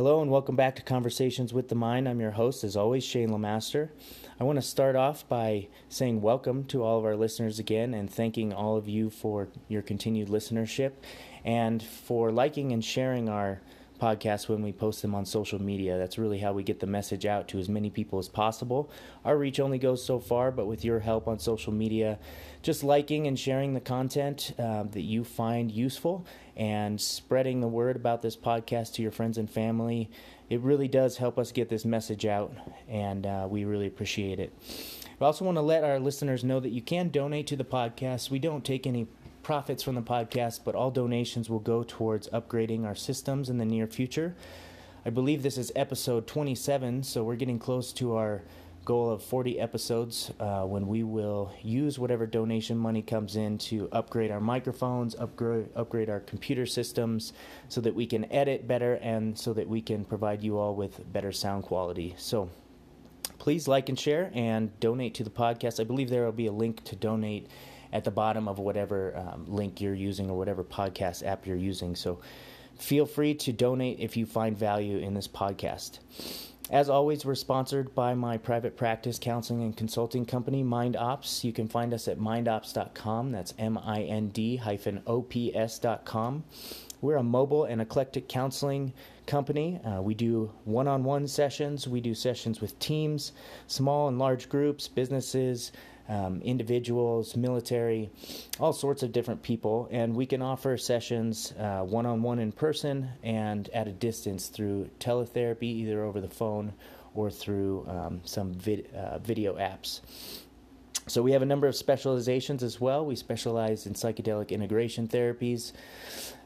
Hello and welcome back to Conversations with the Mind. I'm your host, as always, Shane Lamaster. I want to start off by saying welcome to all of our listeners again and thanking all of you for your continued listenership and for liking and sharing our podcasts when we post them on social media. That's really how we get the message out to as many people as possible. Our reach only goes so far, but with your help on social media, just liking and sharing the content uh, that you find useful and spreading the word about this podcast to your friends and family, it really does help us get this message out, and uh, we really appreciate it. I also want to let our listeners know that you can donate to the podcast. We don't take any profits from the podcast, but all donations will go towards upgrading our systems in the near future. I believe this is episode 27, so we're getting close to our goal of 40 episodes uh, when we will use whatever donation money comes in to upgrade our microphones, upgrade, upgrade our computer systems so that we can edit better and so that we can provide you all with better sound quality. So please like and share and donate to the podcast. I believe there will be a link to donate at the bottom of whatever um, link you're using or whatever podcast app you're using. So feel free to donate if you find value in this podcast. As always, we're sponsored by my private practice counseling and consulting company, MindOps. You can find us at mindops.com. That's M I N D hyphen O P S.com. We're a mobile and eclectic counseling company. Uh, we do one on one sessions, we do sessions with teams, small and large groups, businesses, um, individuals, military, all sorts of different people. And we can offer sessions one on one in person and at a distance through teletherapy, either over the phone or through um, some vid- uh, video apps. So we have a number of specializations as well. We specialize in psychedelic integration therapies,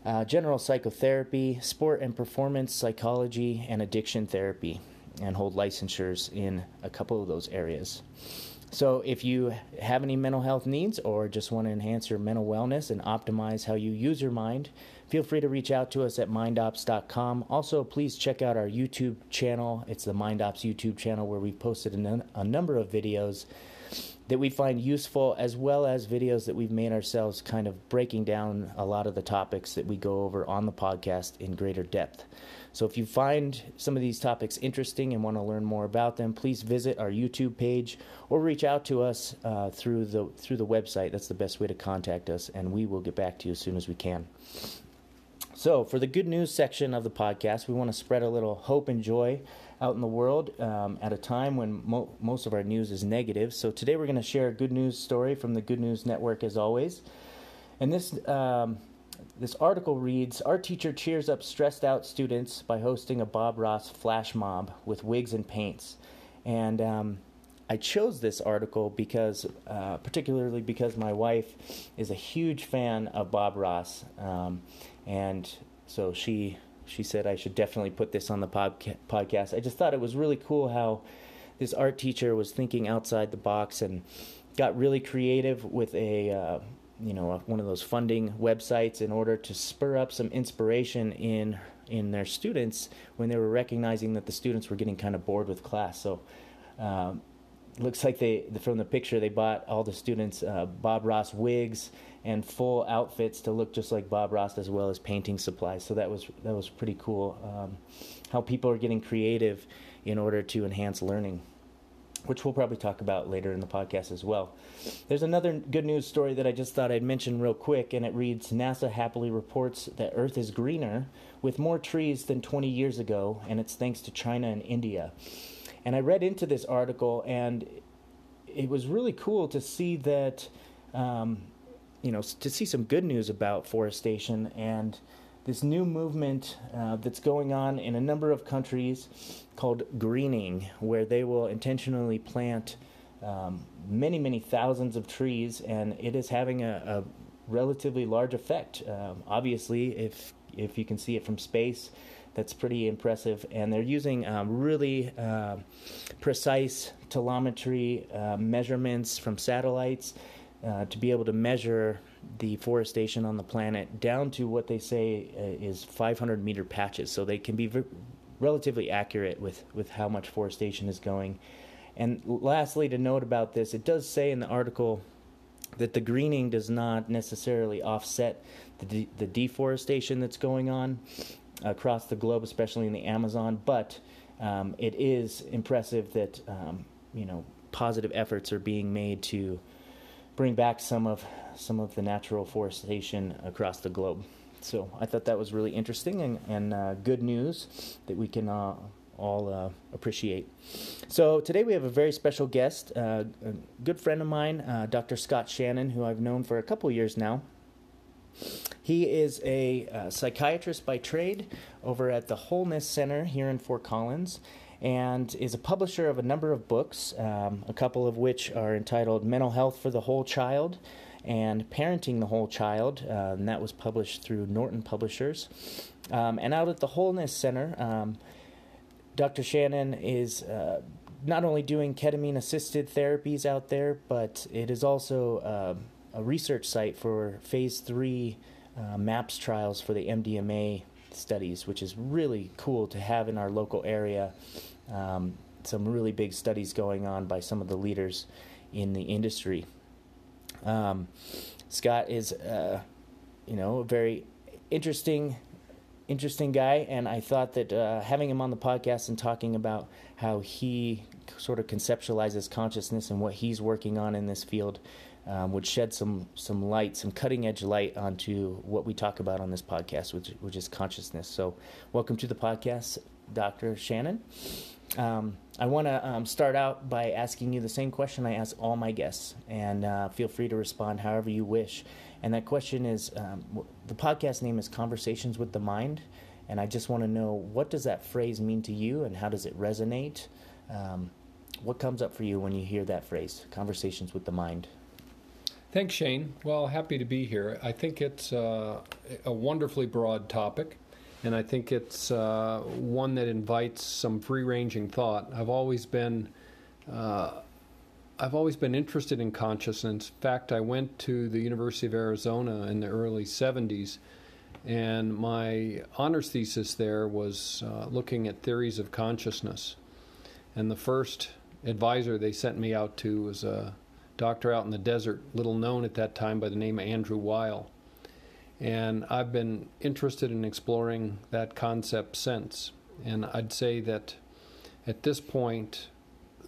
uh, general psychotherapy, sport and performance psychology, and addiction therapy, and hold licensures in a couple of those areas. So, if you have any mental health needs or just want to enhance your mental wellness and optimize how you use your mind, feel free to reach out to us at mindops.com. Also, please check out our YouTube channel. It's the MindOps YouTube channel where we've posted a, number of videos that we find useful, as well as videos that we've made ourselves kind of breaking down a lot of the topics that we go over on the podcast in greater depth. So if you find some of these topics interesting and want to learn more about them, please visit our YouTube page or reach out to us uh, through the through the website. That's the best way to contact us, and we will get back to you as soon as we can. So, for the good news section of the podcast, we want to spread a little hope and joy out in the world um, at a time when mo- most of our news is negative. So, today we're going to share a good news story from the Good News Network, as always. And this um, this article reads Our teacher cheers up stressed out students by hosting a Bob Ross flash mob with wigs and paints. And um, I chose this article because, uh, particularly because my wife is a huge fan of Bob Ross. Um, and so she she said I should definitely put this on the podca- podcast. I just thought it was really cool how this art teacher was thinking outside the box and got really creative with a uh, you know one of those funding websites in order to spur up some inspiration in in their students when they were recognizing that the students were getting kind of bored with class. So. Um, looks like they from the picture they bought all the students uh, Bob Ross wigs and full outfits to look just like Bob Ross as well as painting supplies. So that was that was pretty cool. Um, how people are getting creative in order to enhance learning which we'll probably talk about later in the podcast as well. There's another good news story that I just thought I'd mention real quick, and it reads NASA happily reports that Earth is greener with more trees than 20 years ago, and it's thanks to China and India. And I read into this article, and it was really cool to see that, um, you know, to see some good news about forestation and this new movement uh, that's going on in a number of countries called greening, where they will intentionally plant um, many, many thousands of trees, and it is having a, a relatively large effect. Um, obviously, if if you can see it from space, that's pretty impressive. And they're using um, really uh, precise telemetry uh, measurements from satellites uh, to be able to measure the forestation on the planet down to what they say uh, is 500 meter patches. So they can be v- relatively accurate with, with how much forestation is going. And lastly, to note about this, it does say in the article that the greening does not necessarily offset the, de- the deforestation that's going on. across the globe, especially in the Amazon. But um, it is impressive that um, you know positive efforts are being made to bring back some of some of the natural forestation across the globe. So I thought that was really interesting and, and uh, good news that we can uh, all uh, appreciate. So today we have a very special guest, uh, a good friend of mine, uh, Dr. Scott Shannon, who I've known for a couple years now. He is a uh, psychiatrist by trade over at the Wholeness Center here in Fort Collins and is a publisher of a number of books, um, a couple of which are entitled Mental Health for the Whole Child and Parenting the Whole Child, uh, and that was published through Norton Publishers. Um, and out at the Wholeness Center, um, Dr. Shannon is uh, not only doing ketamine assisted therapies out there, but it is also uh, a research site for phase three uh, MAPS trials for the MDMA studies, which is really cool to have in our local area. Um, some really big studies going on by some of the leaders in the industry. Um, Scott is, uh, you know, a very interesting, interesting guy, and I thought that uh, having him on the podcast and talking about how he sort of conceptualizes consciousness and what he's working on in this field um, would shed some some light, some cutting edge light onto what we talk about on this podcast, which which is consciousness. So, welcome to the podcast, Dr. Shannon. Um, I want to um, start out by asking you the same question I ask all my guests, and uh, feel free to respond however you wish. And that question is um, the podcast name is Conversations with the Mind, and I just want to know what does that phrase mean to you, and how does it resonate? Um, what comes up for you when you hear that phrase, Conversations with the Mind? Thanks, Shane. Well, happy to be here. I think it's uh, a wonderfully broad topic, and I think it's uh, one that invites some free-ranging thought. I've always been, uh, I've always been interested in consciousness. In fact, I went to the University of Arizona in the early '70s, and my honors thesis there was uh, looking at theories of consciousness. And the first advisor they sent me out to was a doctor out in the desert, little known at that time by the name of Andrew Weil. And I've been interested in exploring that concept since. And I'd say that at this point,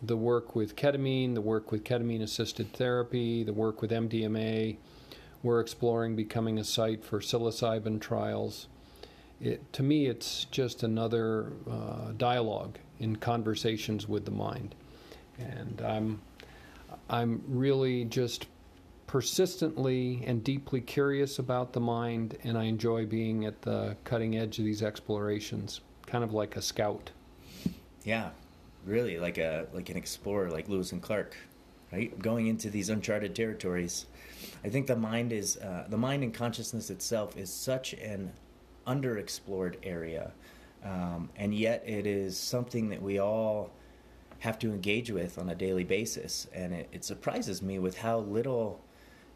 the work with ketamine, the work with ketamine assisted therapy, the work with MDMA, we're exploring becoming a site for psilocybin trials. It, to me, it's just another uh, dialogue in conversations with the mind. And I'm I'm really just persistently and deeply curious about the mind, and I enjoy being at the cutting edge of these explorations, kind of like a scout. Yeah, really, like a like an explorer, like Lewis and Clark, right? Going into these uncharted territories. I think the mind is uh, the mind and consciousness itself is such an underexplored area, um, and yet it is something that we all have to engage with on a daily basis. And it, it surprises me with how little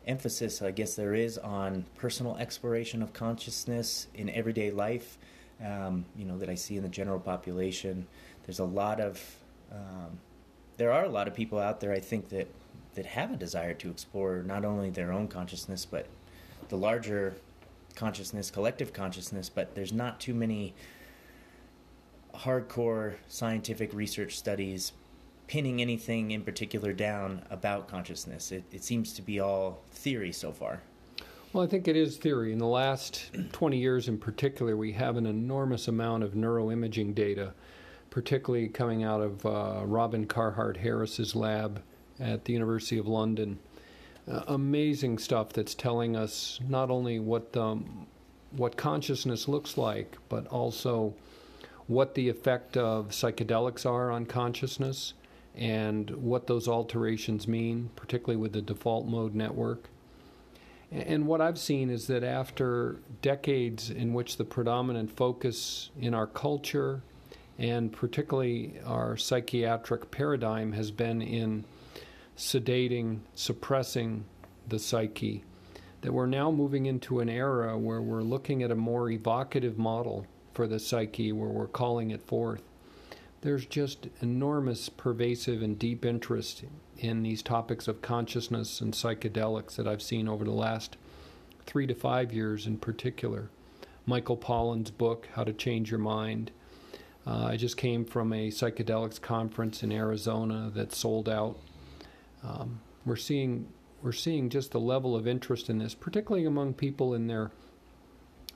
emphasis, I guess, there is on personal exploration of consciousness in everyday life. Um, you know that I see in the general population. There's a lot of um, there are a lot of people out there. I think that that have a desire to explore not only their own consciousness but the larger consciousness, collective consciousness. But there's not too many hardcore scientific research studies pinning anything in particular down about consciousness. It, it seems to be all theory so far. Well, I think it is theory. In the last 20 years in particular, we have an enormous amount of neuroimaging data, particularly coming out of uh, Robin Carhart Harris's lab at the University of London. Uh, amazing stuff that's telling us not only what what consciousness looks like, but also what the effect of psychedelics are on consciousness and what those alterations mean, particularly with the default mode network. And what I've seen is that after decades in which the predominant focus in our culture and particularly our psychiatric paradigm has been in sedating, suppressing the psyche, that we're now moving into an era where we're looking at a more evocative model for the psyche where we're calling it forth. There's just enormous, pervasive, and deep interest in these topics of consciousness and psychedelics that I've seen over the last three to five years in particular. Michael Pollan's book, How to Change Your Mind. Uh, I just came from a psychedelics conference in Arizona that sold out. Um, we're seeing we're seeing just the level of interest in this, particularly among people in their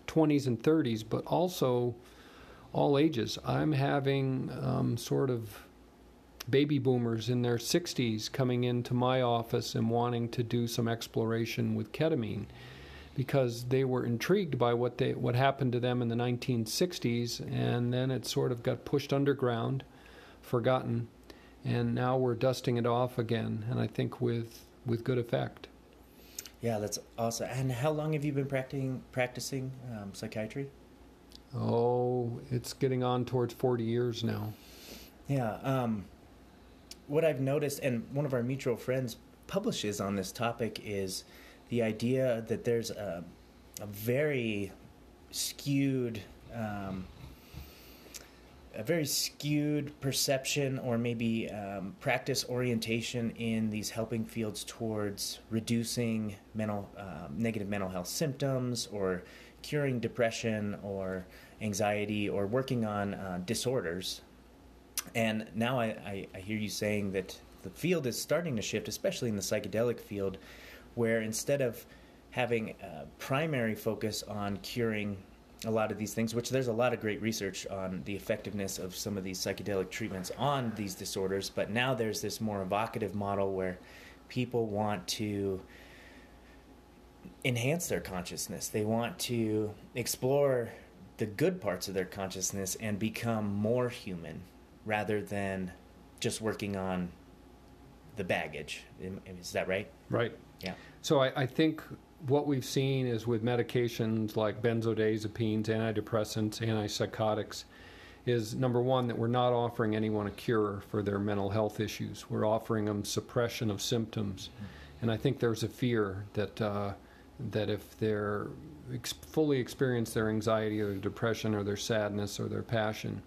20s and 30s, but also all ages. I'm having um, sort of baby boomers in their 60s coming into my office and wanting to do some exploration with ketamine because they were intrigued by what they what happened to them in the 1960s and then it sort of got pushed underground forgotten and now we're dusting it off again and I think with with good effect yeah that's awesome. And how long have you been practicing practicing um, psychiatry? Oh it's getting on towards 40 years now. Yeah um, what I've noticed and one of our mutual friends publishes on this topic is the idea that there's a, a very skewed um, a very skewed perception or maybe um, practice orientation in these helping fields towards reducing mental um, negative mental health symptoms or curing depression or anxiety or working on uh, disorders. And now I, I, I hear you saying that the field is starting to shift especially in the psychedelic field where instead of having a primary focus on curing a lot of these things, which there's a lot of great research on the effectiveness of some of these psychedelic treatments on these disorders, but now there's this more evocative model where people want to enhance their consciousness. They want to explore the good parts of their consciousness and become more human rather than just working on the baggage. Is that right? Right. Yeah. So I, I think what we've seen is with medications like benzodiazepines, antidepressants, antipsychotics, is number one that we're not offering anyone a cure for their mental health issues. We're offering them suppression of symptoms, and I think there's a fear that uh, that if they're ex- fully experience their anxiety or their depression or their sadness or their passion,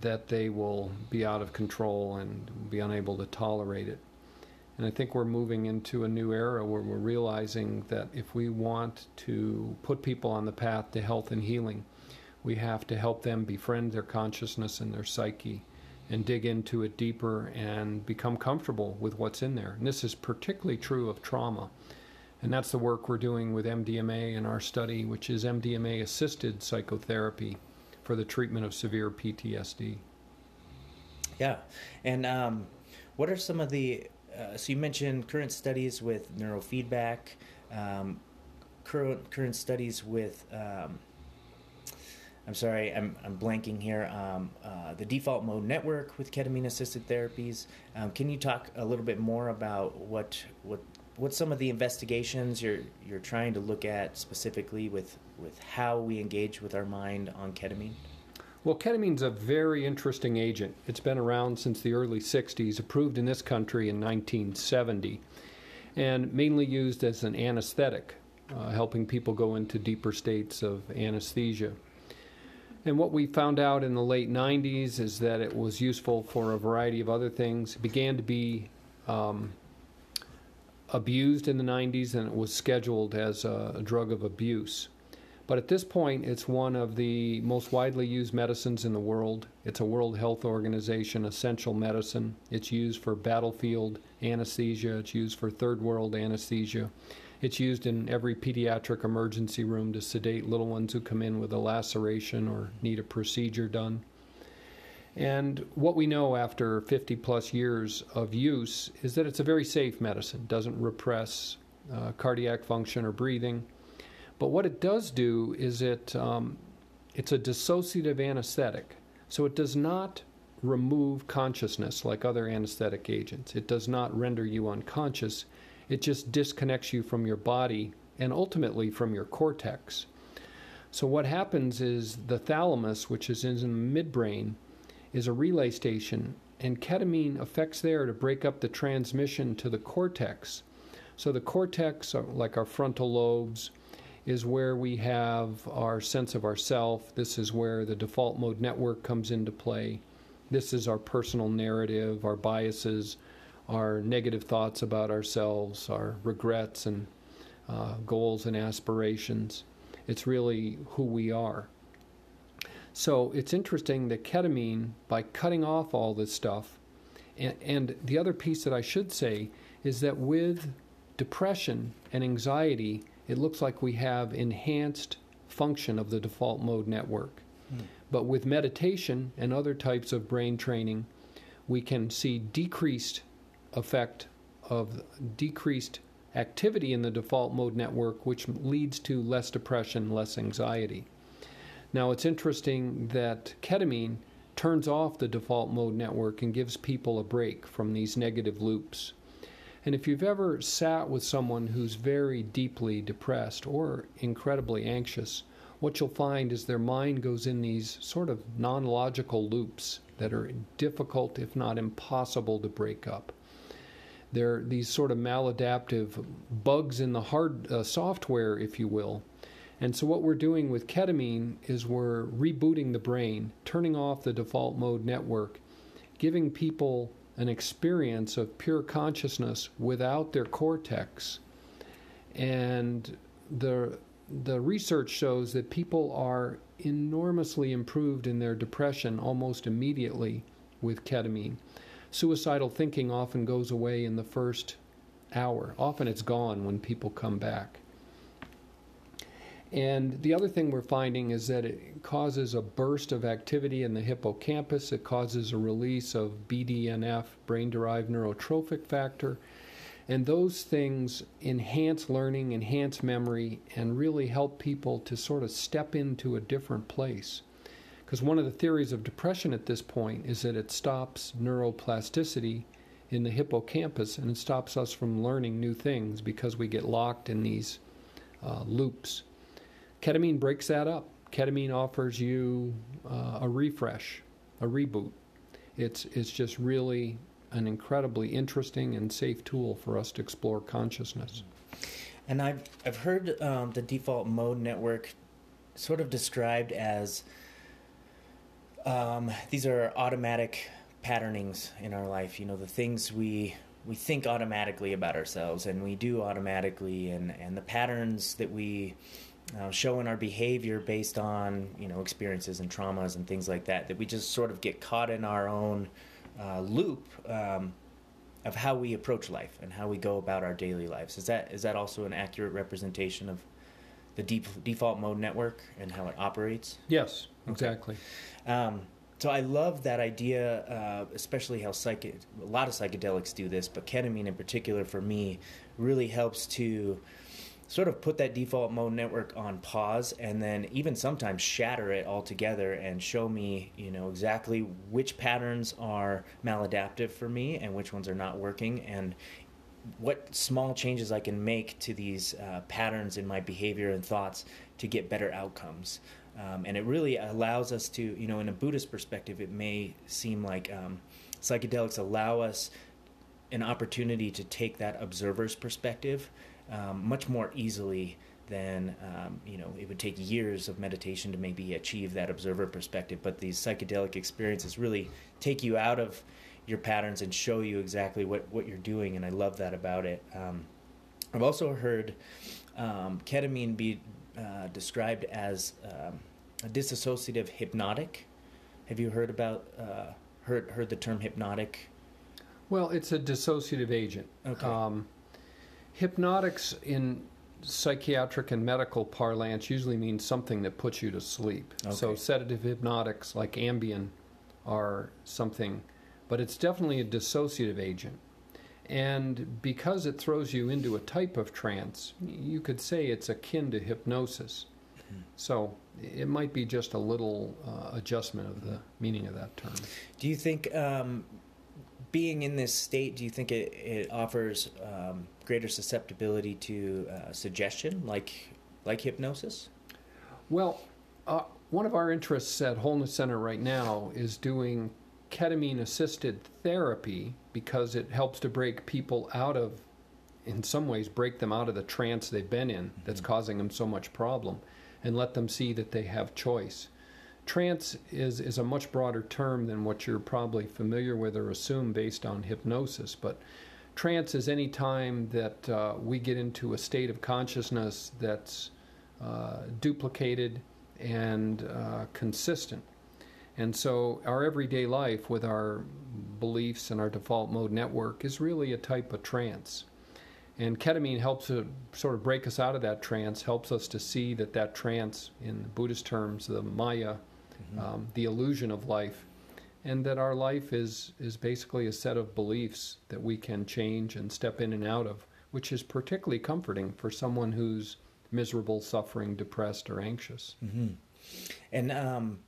that they will be out of control and be unable to tolerate it. And I think we're moving into a new era where we're realizing that if we want to put people on the path to health and healing, we have to help them befriend their consciousness and their psyche and dig into it deeper and become comfortable with what's in there. And this is particularly true of trauma. And that's the work we're doing with MDMA in our study, which is MDMA assisted psychotherapy for the treatment of severe PTSD. Yeah. And um, what are some of the uh, so you mentioned current studies with neurofeedback, um, current current studies with. Um, I'm sorry, I'm, I'm blanking here. Um, uh, the default mode network with ketamine assisted therapies. Um, can you talk a little bit more about what what what some of the investigations you're you're trying to look at specifically with with how we engage with our mind on ketamine? Well, ketamine's a very interesting agent. It's been around since the early 60s, approved in this country in 1970, and mainly used as an anesthetic, uh, helping people go into deeper states of anesthesia. And what we found out in the late 90s is that it was useful for a variety of other things. It began to be um, abused in the 90s, and it was scheduled as a, a drug of abuse. But at this point, it's one of the most widely used medicines in the world. It's a World Health Organization essential medicine. It's used for battlefield anesthesia, it's used for third world anesthesia. It's used in every pediatric emergency room to sedate little ones who come in with a laceration or need a procedure done. And what we know after 50 plus years of use is that it's a very safe medicine, doesn't repress uh, cardiac function or breathing. But what it does do is it um, it's a dissociative anesthetic, so it does not remove consciousness like other anesthetic agents. It does not render you unconscious. It just disconnects you from your body and ultimately from your cortex. So what happens is the thalamus, which is in the midbrain, is a relay station, and ketamine affects there to break up the transmission to the cortex. So the cortex, like our frontal lobes, is where we have our sense of ourself. This is where the default mode network comes into play. This is our personal narrative, our biases, our negative thoughts about ourselves, our regrets and uh, goals and aspirations. It's really who we are. So it's interesting that ketamine, by cutting off all this stuff, and, and the other piece that I should say is that with depression and anxiety, it looks like we have enhanced function of the default mode network. Mm. But with meditation and other types of brain training, we can see decreased effect of decreased activity in the default mode network, which leads to less depression, less anxiety. Now, it's interesting that ketamine turns off the default mode network and gives people a break from these negative loops. And if you've ever sat with someone who's very deeply depressed or incredibly anxious, what you'll find is their mind goes in these sort of non logical loops that are difficult, if not impossible, to break up. They're these sort of maladaptive bugs in the hard uh, software, if you will. And so, what we're doing with ketamine is we're rebooting the brain, turning off the default mode network, giving people an experience of pure consciousness without their cortex. And the the research shows that people are enormously improved in their depression almost immediately with ketamine. Suicidal thinking often goes away in the first hour. Often it's gone when people come back. And the other thing we're finding is that it causes a burst of activity in the hippocampus. It causes a release of BDNF, brain derived neurotrophic factor, and those things enhance learning, enhance memory, and really help people to sort of step into a different place. Because one of the theories of depression at this point is that it stops neuroplasticity in the hippocampus and it stops us from learning new things because we get locked in these uh, loops. Ketamine breaks that up. Ketamine offers you uh, a refresh, a reboot. It's, it's just really an incredibly interesting and safe tool for us to explore consciousness. And I've, I've heard um, the default mode network sort of described as um, these are automatic patternings in our life. You know, the things we we think automatically about ourselves and we do automatically, and, and the patterns that we uh, show in our behavior based on you know experiences and traumas and things like that. That we just sort of get caught in our own uh, loop um, of how we approach life and how we go about our daily lives. Is that is that also an accurate representation of the deep, default mode network and how it operates? Yes, exactly. Okay. Um, so I love that idea, uh, especially how psych- a lot of psychedelics do this, but ketamine in particular for me really helps to sort of put that default mode network on pause and then even sometimes shatter it altogether and show me you know exactly which patterns are maladaptive for me and which ones are not working and what small changes I can make to these uh, patterns in my behavior and thoughts to get better outcomes. Um, and it really allows us to, you know, in a Buddhist perspective, it may seem like um, psychedelics allow us an opportunity to take that observer's perspective um, much more easily than um, you know it would take years of meditation to maybe achieve that observer perspective. But these psychedelic experiences really take you out of your patterns and show you exactly what, what you're doing, and I love that about it. Um, I've also heard um, ketamine be uh, described as um, a dissociative hypnotic. Have you heard about uh, heard heard the term hypnotic? Well, it's a dissociative agent. Okay. Hypnotics in psychiatric and medical parlance usually means something that puts you to sleep. Okay. So sedative hypnotics like Ambien are something, but it's definitely a dissociative agent. And because it throws you into a type of trance, you could say it's akin to hypnosis. Mm-hmm. So it might be just a little uh, adjustment of the meaning of that term. Do you think um, being in this state, do you think it, it offers um, greater susceptibility to uh, suggestion, like like hypnosis? Well, uh, one of our interests at Wholeness Center right now is doing ketamine assisted therapy because it helps to break people out of, in some ways, break them out of the trance they've been in that's mm-hmm. causing them so much problem and let them see that they have choice. Trance is, is a much broader term than what you're probably familiar with or assume based on hypnosis, but trance is any time that uh, we get into a state of consciousness that's uh, duplicated and uh, consistent. And so our everyday life with our beliefs and our default mode network is really a type of trance. And ketamine helps to sort of break us out of that trance, helps us to see that that trance, in Buddhist terms, the Maya, mm-hmm. um, the illusion of life, and that our life is, is basically a set of beliefs that we can change and step in and out of, which is particularly comforting for someone who's miserable, suffering, depressed, or anxious. Mm-hmm. And um,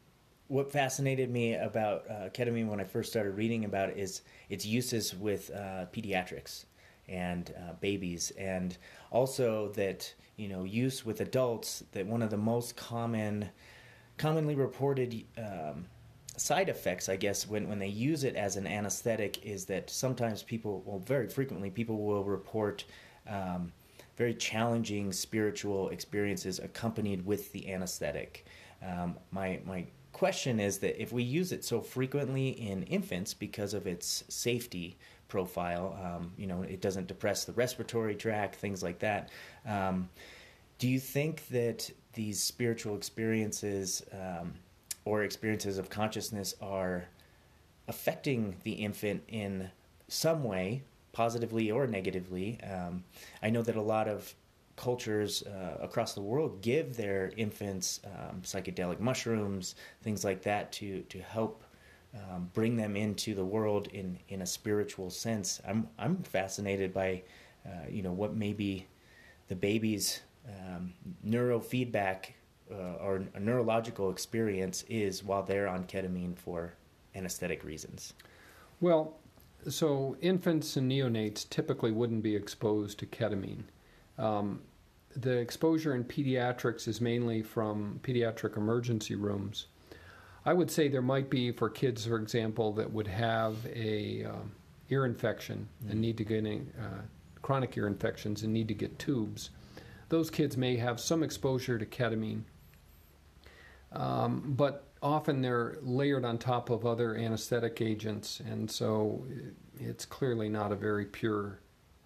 what fascinated me about uh, ketamine when I first started reading about it is its uses with uh, pediatrics and uh, babies, and also that you know use with adults. That one of the most common, commonly reported um, side effects, I guess, when when they use it as an anesthetic, is that sometimes people, well, very frequently, people will report. Um, very challenging spiritual experiences accompanied with the anesthetic. Um, my my question is that if we use it so frequently in infants because of its safety profile, um, you know, it doesn't depress the respiratory tract, things like that. Um, do you think that these spiritual experiences um, or experiences of consciousness are affecting the infant in some way, positively or negatively? Um, I know that a lot of cultures uh, across the world give their infants um, psychedelic mushrooms, things like that, to to help um, bring them into the world in in a spiritual sense. I'm I'm fascinated by uh, you know what maybe the baby's um, neurofeedback uh, or a neurological experience is while they're on ketamine for anesthetic reasons. Well, so infants and neonates typically wouldn't be exposed to ketamine. Um, the exposure in pediatrics is mainly from pediatric emergency rooms. I would say there might be for kids, for example, that would have a um, ear infection and need to get uh, chronic ear infections and need to get tubes. Those kids may have some exposure to ketamine, um, but often they're layered on top of other anesthetic agents, and so it's clearly not a very pure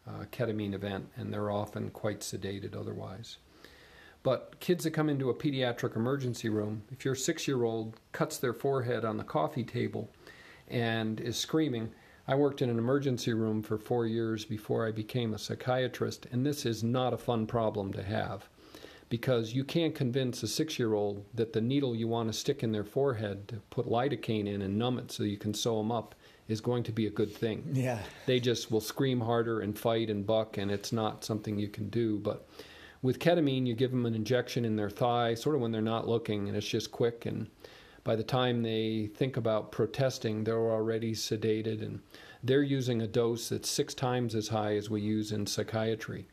uh, ketamine event, and they're often quite sedated otherwise. But kids that come into a pediatric emergency room, if your six year old cuts their forehead on the coffee table and is screaming, I worked in an emergency room for four years before I became a psychiatrist, and this is not a fun problem to have because you can't convince a six year old that the needle you want to stick in their forehead to put lidocaine in and numb it so you can sew them up is going to be a good thing. Yeah. They just will scream harder and fight and buck, and it's not something you can do. But with ketamine, you give them an injection in their thigh, sort of when they're not looking, and it's just quick. And by the time they think about protesting, they're already sedated, and they're using a dose that's six times as high as we use in psychiatry.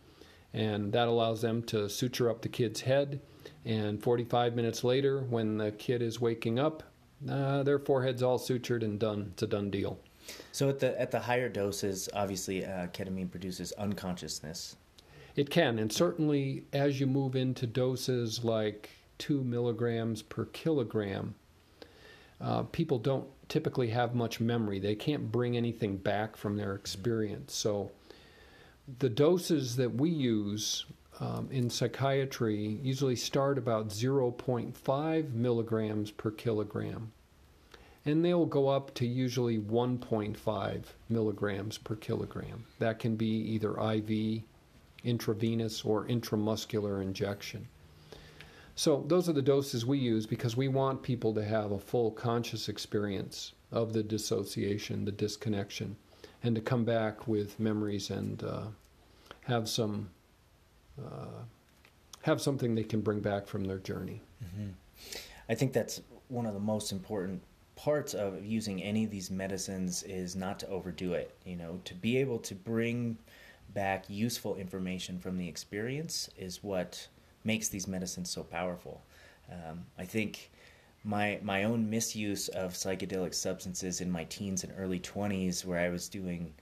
And that allows them to suture up the kid's head. And 45 minutes later, when the kid is waking up, uh, their forehead's all sutured and done. It's a done deal. So at the at the higher doses, obviously, uh, ketamine produces unconsciousness. It can, and certainly as you move into doses like two milligrams per kilogram, uh, people don't typically have much memory. They can't bring anything back from their experience. So the doses that we use um, in psychiatry usually start about 0.5 milligrams per kilogram. And they'll go up to usually 1.5 milligrams per kilogram. That can be either IV, intravenous, or intramuscular injection. So, those are the doses we use because we want people to have a full conscious experience of the dissociation, the disconnection, and to come back with memories and uh, have some uh, have something they can bring back from their journey. Mm-hmm. I think that's one of the most important parts of using any of these medicines is not to overdo it. You know, to be able to bring back useful information from the experience is what makes these medicines so powerful. Um, I think my my own misuse of psychedelic substances in my teens and early 20s where I was doing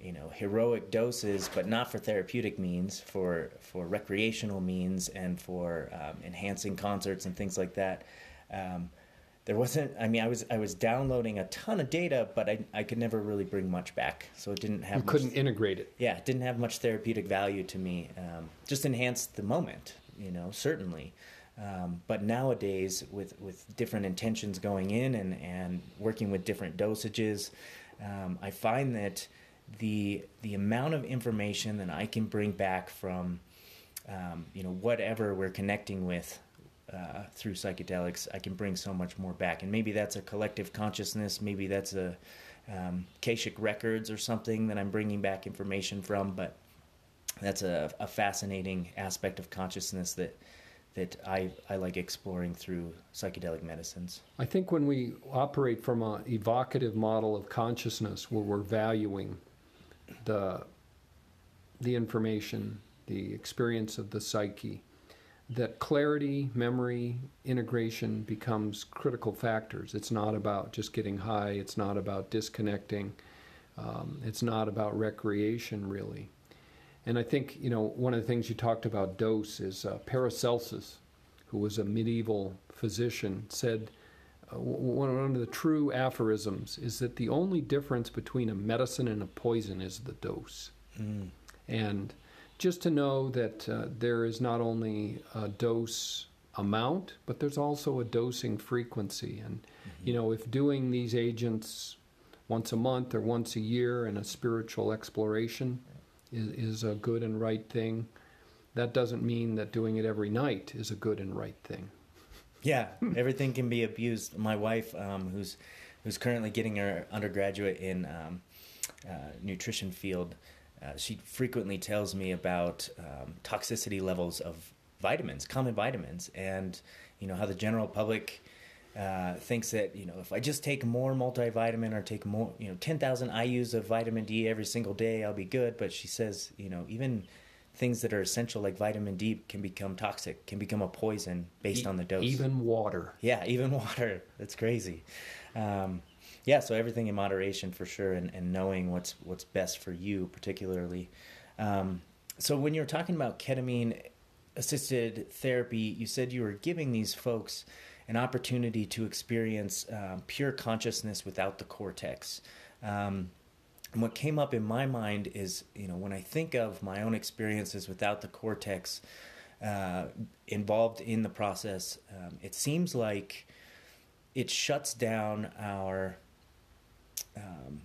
you know heroic doses, but not for therapeutic means, for for recreational means, and for um, enhancing concerts and things like that. Um, there wasn't. I mean, I was I was downloading a ton of data, but I I could never really bring much back. So it didn't have. You much, couldn't integrate it. Yeah, it didn't have much therapeutic value to me. Um, just enhanced the moment, you know, certainly. Um, but nowadays, with, with different intentions going in and, and working with different dosages, um, I find that the the amount of information that I can bring back from um, you know whatever we're connecting with uh, through psychedelics, I can bring so much more back. And maybe that's a collective consciousness. Maybe that's a um, records or something that I'm bringing back information from. But that's a, a fascinating aspect of consciousness that that I, I like exploring through psychedelic medicines. I think when we operate from an evocative model of consciousness where we're valuing the, the information, the experience of the psyche, that clarity, memory, integration becomes critical factors. It's not about just getting high, it's not about disconnecting, um, it's not about recreation, really. And I think, you know, one of the things you talked about dose is uh, Paracelsus, who was a medieval physician, said uh, one of the true aphorisms is that the only difference between a medicine and a poison is the dose. Mm. And just to know that uh, there is not only a dose amount, but there's also a dosing frequency. And, mm-hmm. you know, if doing these agents once a month or once a year in a spiritual exploration, is, is a good and right thing. That doesn't mean that doing it every night is a good and right thing. Yeah, everything can be abused. My wife, um, who's who's currently getting her undergraduate in um, uh, nutrition field, uh, she frequently tells me about um, toxicity levels of vitamins, common vitamins, and you know how the general public uh, thinks that you know if I just take more multivitamin or take more you know ten thousand IU's of vitamin D every single day, I'll be good. But she says you know even things that are essential like vitamin D can become toxic, can become a poison based e- on the dose. Even water. Yeah, even water. That's crazy. Um, yeah, so everything in moderation for sure, and, and knowing what's what's best for you particularly. Um, so when you're talking about ketamine assisted therapy, you said you were giving these folks an opportunity to experience um, pure consciousness without the cortex. Um, and what came up in my mind is, you know, when I think of my own experiences without the cortex uh, involved in the process, um, it seems like it shuts down our um,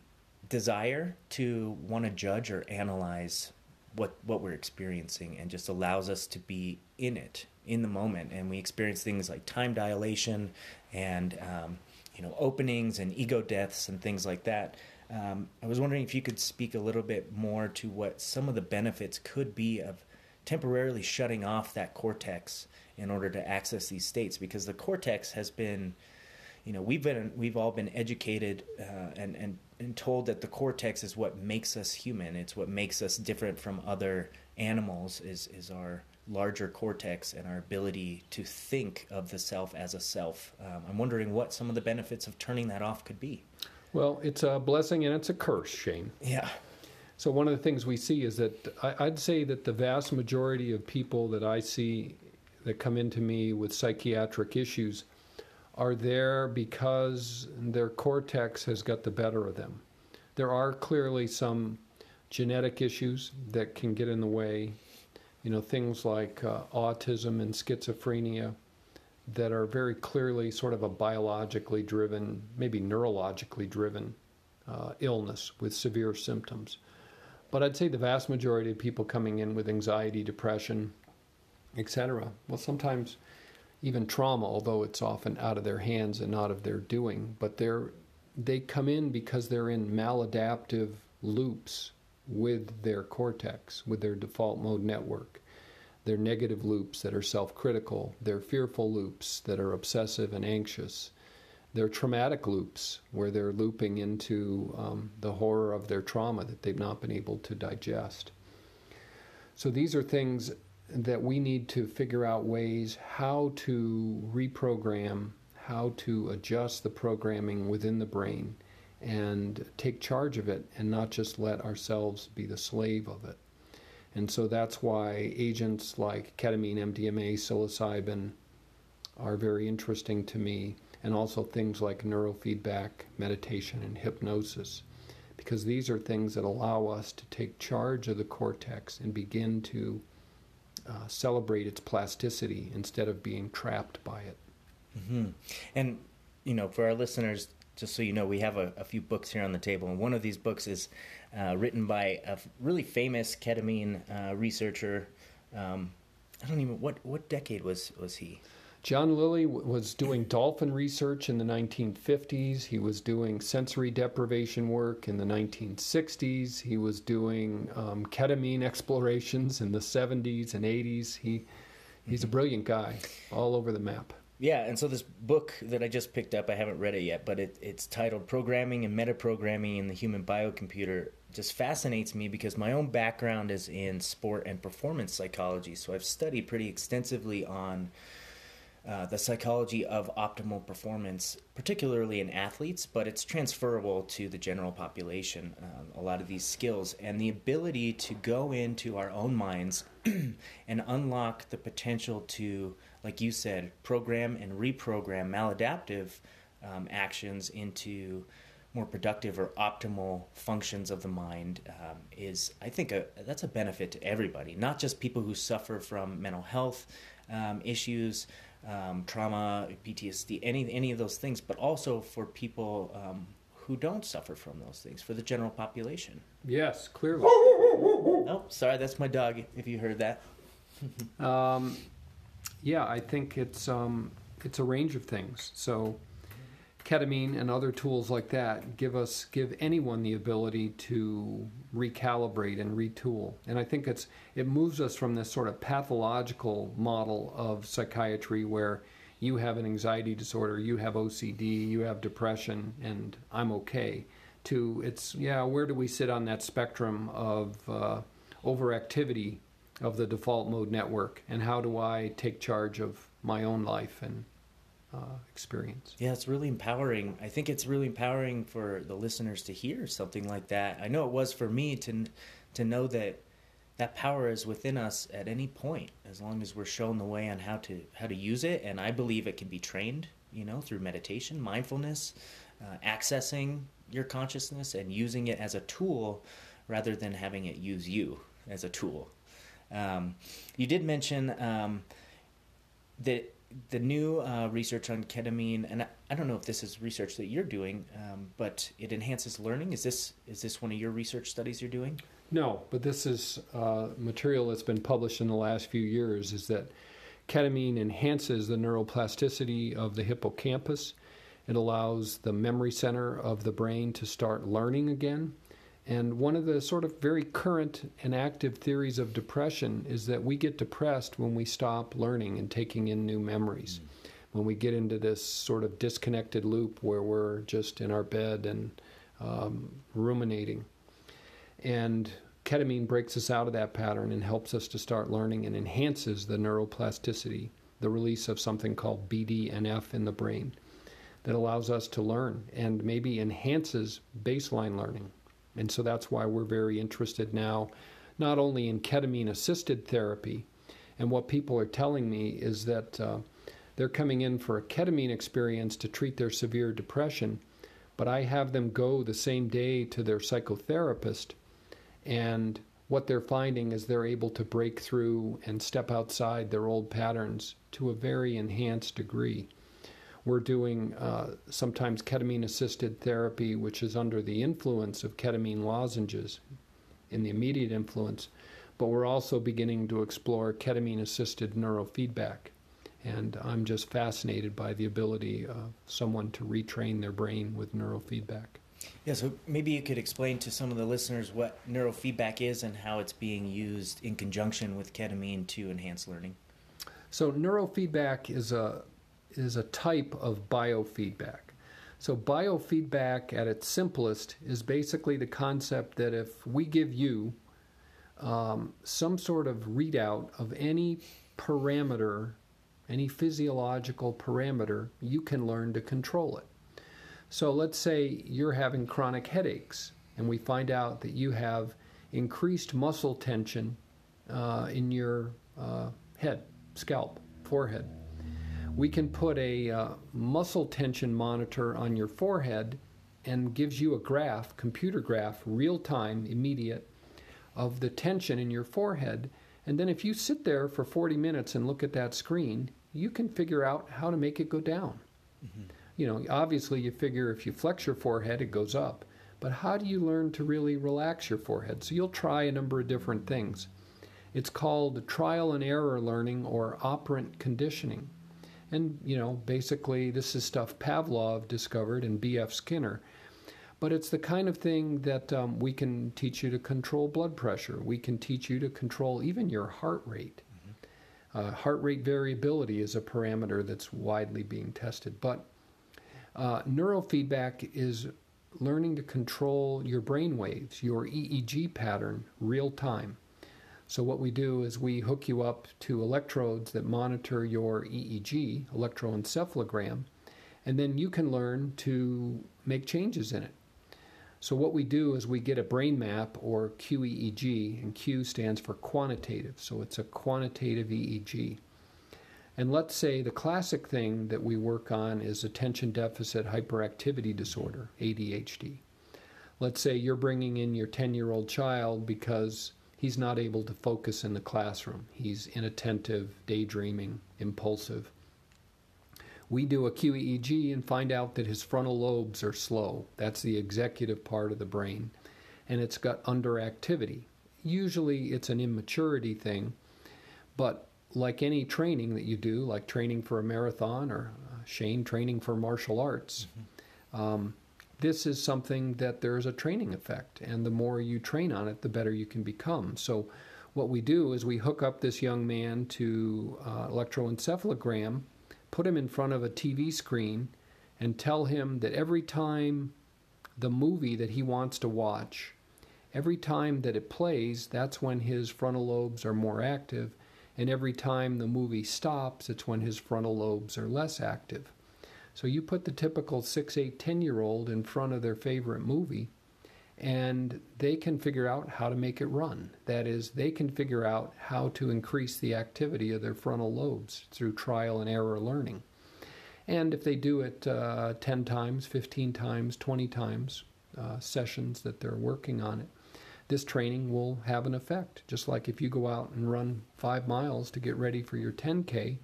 desire to want to judge or analyze what what we're experiencing and just allows us to be in it in the moment and we experience things like time dilation and um, you know openings and ego deaths and things like that um, i was wondering if you could speak a little bit more to what some of the benefits could be of temporarily shutting off that cortex in order to access these states because the cortex has been you know we've been we've all been educated uh, and and and told that the cortex is what makes us human. It's what makes us different from other animals. Is is our larger cortex and our ability to think of the self as a self. Um, I'm wondering what some of the benefits of turning that off could be. Well, it's a blessing and it's a curse, Shane. Yeah. So one of the things we see is that I, I'd say that the vast majority of people that I see that come into me with psychiatric issues are there because their cortex has got the better of them. There are clearly some genetic issues that can get in the way, you know, things like uh, autism and schizophrenia that are very clearly sort of a biologically driven, maybe neurologically driven uh, illness with severe symptoms. But I'd say the vast majority of people coming in with anxiety, depression, etc. Well, sometimes even trauma, although it's often out of their hands and not of their doing, but they're they come in because they're in maladaptive loops with their cortex, with their default mode network. They're negative loops that are self critical. They're fearful loops that are obsessive and anxious. They're traumatic loops where they're looping into um, the horror of their trauma that they've not been able to digest. So these are things that we need to figure out ways how to reprogram, how to adjust the programming within the brain and take charge of it and not just let ourselves be the slave of it. And so that's why agents like ketamine, MDMA, psilocybin are very interesting to me, and also things like neurofeedback, meditation, and hypnosis, because these are things that allow us to take charge of the cortex and begin to uh, celebrate its plasticity instead of being trapped by it. Mm-hmm. And, you know, for our listeners, just so you know, we have a, a few books here on the table, and one of these books is uh, written by a really famous ketamine uh, researcher. Um, I don't even what what decade was was he? John Lilly was doing dolphin research in the 1950s. He was doing sensory deprivation work in the 1960s. He was doing um, ketamine explorations in the 70s and 80s. He he's a brilliant guy, all over the map. Yeah, and so this book that I just picked up, I haven't read it yet, but it, it's titled Programming and Metaprogramming in the Human Biocomputer. Just fascinates me because my own background is in sport and performance psychology. So I've studied pretty extensively on uh, the psychology of optimal performance, particularly in athletes, but it's transferable to the general population, um, a lot of these skills. And the ability to go into our own minds and unlock the potential to, like you said, program and reprogram maladaptive um, actions into more productive or optimal functions of the mind um, is, I think, a, that's a benefit to everybody, not just people who suffer from mental health um, issues um, trauma, PTSD, any any of those things, but also for people um, who don't suffer from those things, for the general population. Yes, clearly. Oh, sorry, that's my dog. If you heard that. yeah, I think it's um, it's a range of things. So ketamine and other tools like that give us give anyone the ability to recalibrate and retool and i think it's it moves us from this sort of pathological model of psychiatry where you have an anxiety disorder you have ocd you have depression and i'm okay to it's yeah where do we sit on that spectrum of uh, overactivity of the default mode network and how do i take charge of my own life and uh, experience. Yeah, it's really empowering. I think it's really empowering for the listeners to hear something like that. I know it was for me to to know that that power is within us at any point, as long as we're shown the way on how to how to use it. And I believe it can be trained, you know, through meditation, mindfulness, uh, accessing your consciousness, and using it as a tool rather than having it use you as a tool. Um, you did mention um, that the new uh, research on ketamine, and I, don't know if this is research that you're doing, um, but it enhances learning. Is this is this one of your research studies you're doing? No, but this is uh, material that's been published in the last few years. Is that ketamine enhances the neuroplasticity of the hippocampus. It allows the memory center of the brain to start learning again. And one of the sort of very current and active theories of depression is that we get depressed when we stop learning and taking in new memories. Mm. When we get into this sort of disconnected loop where we're just in our bed and um, ruminating. And ketamine breaks us out of that pattern and helps us to start learning and enhances the neuroplasticity, the release of something called BDNF in the brain that allows us to learn and maybe enhances baseline learning. And so that's why we're very interested now, not only in ketamine assisted therapy, and what people are telling me is that uh, they're coming in for a ketamine experience to treat their severe depression, but I have them go the same day to their psychotherapist, and what they're finding is they're able to break through and step outside their old patterns to a very enhanced degree. We're doing uh, sometimes ketamine assisted therapy, which is under the influence of ketamine lozenges in the immediate influence, but we're also beginning to explore ketamine assisted neurofeedback. And I'm just fascinated by the ability of someone to retrain their brain with neurofeedback. Yeah, so maybe you could explain to some of the listeners what neurofeedback is and how it's being used in conjunction with ketamine to enhance learning. So, neurofeedback is a is a type of biofeedback. So, biofeedback at its simplest is basically the concept that if we give you um, some sort of readout of any parameter, any physiological parameter, you can learn to control it. So, let's say you're having chronic headaches, and we find out that you have increased muscle tension uh, in your uh, head, scalp, forehead we can put a uh, muscle tension monitor on your forehead and gives you a graph, computer graph, real time, immediate, of the tension in your forehead. And then if you sit there for 40 minutes and look at that screen, you can figure out how to make it go down. Mm-hmm. You know, obviously, you figure if you flex your forehead, it goes up. But how do you learn to really relax your forehead? So you'll try a number of different things. It's called trial and error learning or operant conditioning. And, you know, basically, this is stuff Pavlov discovered and B.F. Skinner. But it's the kind of thing that um, we can teach you to control blood pressure. We can teach you to control even your heart rate. Mm-hmm. Uh, heart rate variability is a parameter that's widely being tested. But uh, neurofeedback is learning to control your brain waves, your EEG pattern, real time. So, what we do is we hook you up to electrodes that monitor your EEG, electroencephalogram, and then you can learn to make changes in it. So, what we do is we get a brain map or QEEG, and Q stands for quantitative, so it's a quantitative EEG. And let's say the classic thing that we work on is attention deficit hyperactivity disorder, ADHD. Let's say you're bringing in your 10 year old child because he's not able to focus in the classroom. He's inattentive, daydreaming, impulsive. We do a QEEG and find out that his frontal lobes are slow. That's the executive part of the brain. And it's got underactivity. Usually it's an immaturity thing, but like any training that you do, like training for a marathon or uh, Shane training for martial arts, mm-hmm. um, this is something that there's a training effect, and the more you train on it, the better you can become. So, what we do is we hook up this young man to uh, electroencephalogram, put him in front of a TV screen, and tell him that every time the movie that he wants to watch, every time that it plays, that's when his frontal lobes are more active, and every time the movie stops, it's when his frontal lobes are less active. So you put the typical 6, 8, 10 year old in front of their favorite movie, and they can figure out how to make it run. That is, they can figure out how to increase the activity of their frontal lobes through trial and error learning. And if they do it uh, 10 times, 15 times, 20 times, uh, sessions that they're working on it, this training will have an effect. Just like if you go out and run five miles to get ready for your 10K,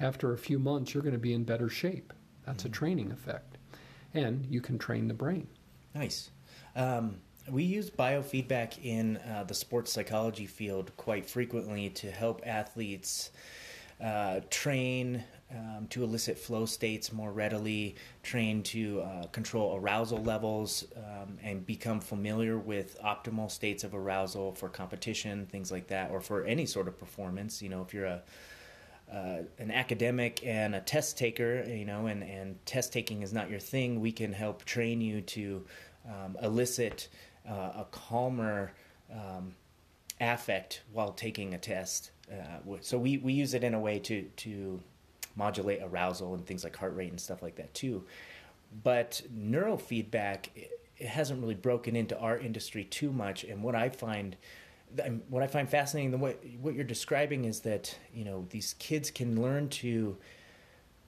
after a few months, you're going to be in better shape. That's a training effect. And you can train the brain. Nice. Um, we use biofeedback in uh, the sports psychology field quite frequently to help athletes uh, train um, to elicit flow states more readily, train to uh, control arousal levels, um, and become familiar with optimal states of arousal for competition, things like that, or for any sort of performance. You know, if you're a uh, an academic and a test taker, you know, and, and test taking is not your thing, we can help train you to um, elicit uh, a calmer um, affect while taking a test. Uh, so we, we use it in a way to, to modulate arousal and things like heart rate and stuff like that too. But neurofeedback, it hasn't really broken into our industry too much. And what I find what I find fascinating, the what what you're describing is that you know these kids can learn to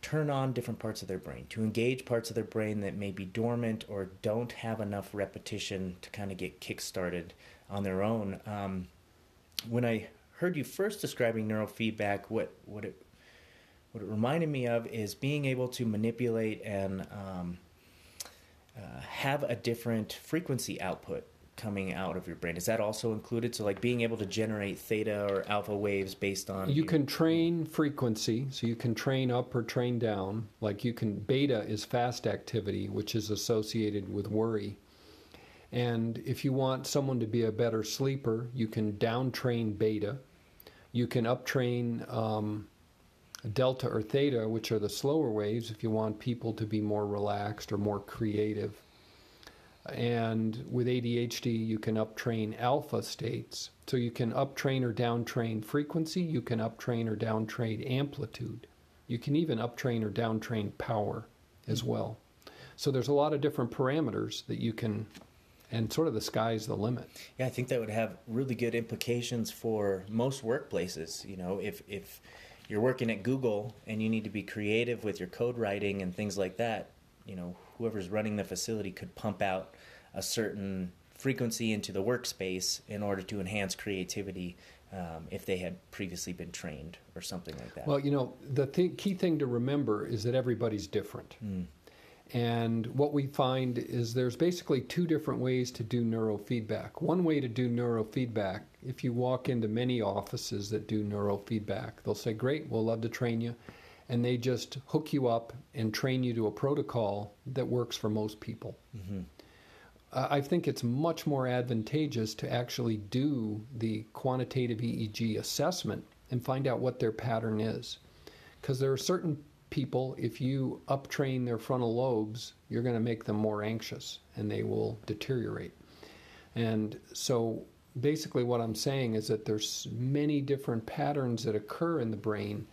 turn on different parts of their brain, to engage parts of their brain that may be dormant or don't have enough repetition to kind of get kick-started on their own. Um, when I heard you first describing neurofeedback, what what it what it reminded me of is being able to manipulate and um, uh, have a different frequency output coming out of your brain. Is that also included? So, like being able to generate theta or alpha waves based on. You can train frequency, so you can train up or train down. Like you can, beta is fast activity, which is associated with worry. And if you want someone to be a better sleeper, you can down train beta. You can up train um, delta or theta, which are the slower waves, if you want people to be more relaxed or more creative. And with ADHD, you can uptrain alpha states. So you can uptrain or downtrain frequency, you can uptrain or downtrain amplitude. You can even uptrain or downtrain power as well. So there's a lot of different parameters that you can and sort of the sky's the limit. Yeah, I think that would have really good implications for most workplaces. You know, if if you're working at Google and you need to be creative with your code writing and things like that, you know, whoever's running the facility could pump out a certain frequency into the workspace in order to enhance creativity um, if they had previously been trained or something like that. Well, you know, the th- key thing to remember is that everybody's different. Mm. And what we find is there's basically two different ways to do neurofeedback. One way to do neurofeedback, if you walk into many offices that do neurofeedback, they'll say, Great, we'll love to train you. And they just hook you up and train you to a protocol that works for most people. Mm-hmm. I think it's much more advantageous to actually do the quantitative EEG assessment and find out what their pattern is. Because there are certain people, if you uptrain their frontal lobes, you're going to make them more anxious and they will deteriorate. And so basically what I'm saying is that there's many different patterns that occur in the brain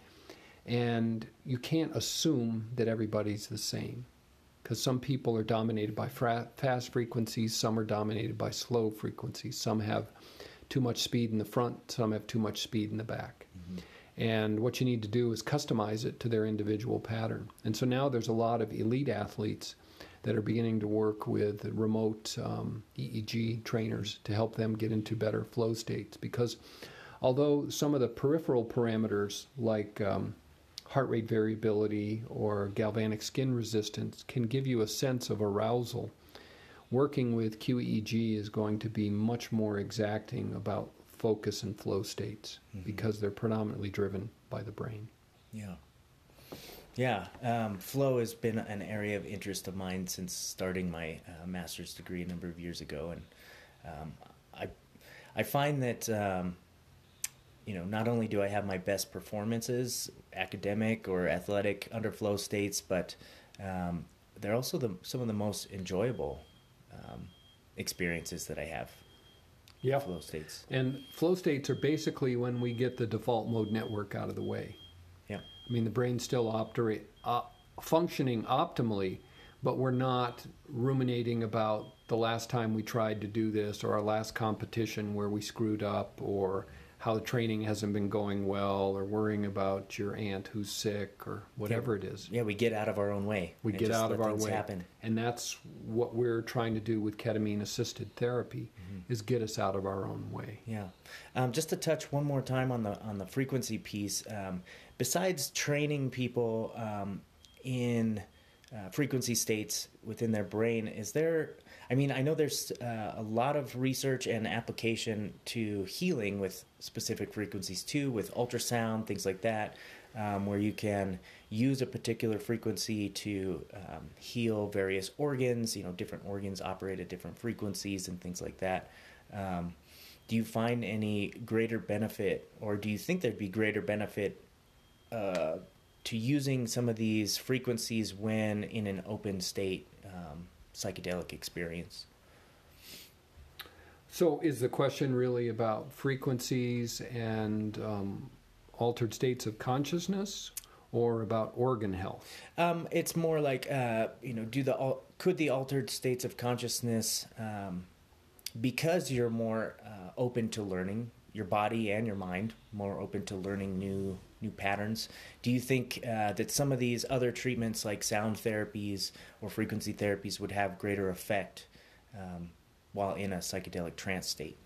and you can't assume that everybody's the same because some people are dominated by fra- fast frequencies, some are dominated by slow frequencies, some have too much speed in the front, some have too much speed in the back. Mm-hmm. And what you need to do is customize it to their individual pattern. And so now there's a lot of elite athletes that are beginning to work with remote um, EEG trainers to help them get into better flow states. Because although some of the peripheral parameters, like um, heart rate variability or galvanic skin resistance can give you a sense of arousal. Working with QEEG is going to be much more exacting about focus and flow states mm-hmm. because they're predominantly driven by the brain. Yeah. Yeah, um, flow has been an area of interest of mine since starting my uh, master's degree a number of years ago, and um, I I find that um, you know, not only do I have my best performances, academic or athletic under flow states, but um, they're also the, some of the most enjoyable um, experiences that I have. Yeah, flow states. And flow states are basically when we get the default mode network out of the way. Yeah. I mean, the brain's still operate, uh, functioning optimally, but we're not ruminating about the last time we tried to do this or our last competition where we screwed up or how the training hasn't been going well or worrying about your aunt who's sick or whatever yeah. it is. Yeah, we get out of our own way. We get out of our way. Happen. And that's what we're trying to do with ketamine assisted therapy mm-hmm. is get us out of our own way. Yeah. Um, just to touch one more time on the on the frequency piece, um, besides training people um, in uh, frequency states within their brain, is there I mean, I know there's uh, a lot of research and application to healing with specific frequencies too, with ultrasound, things like that, um, where you can use a particular frequency to um, heal various organs. You know, different organs operate at different frequencies and things like that. Um, do you find any greater benefit, or do you think there'd be greater benefit uh, to using some of these frequencies when in an open state? Um, psychedelic experience. So, is the question really about frequencies and um, altered states of consciousness, or about organ health? Um, it's more like uh, you know, do the could the altered states of consciousness, um, because you're more uh, open to learning your body and your mind, more open to learning new new patterns. Do you think uh, that some of these other treatments, like sound therapies or frequency therapies, would have greater effect um, while in a psychedelic trance state?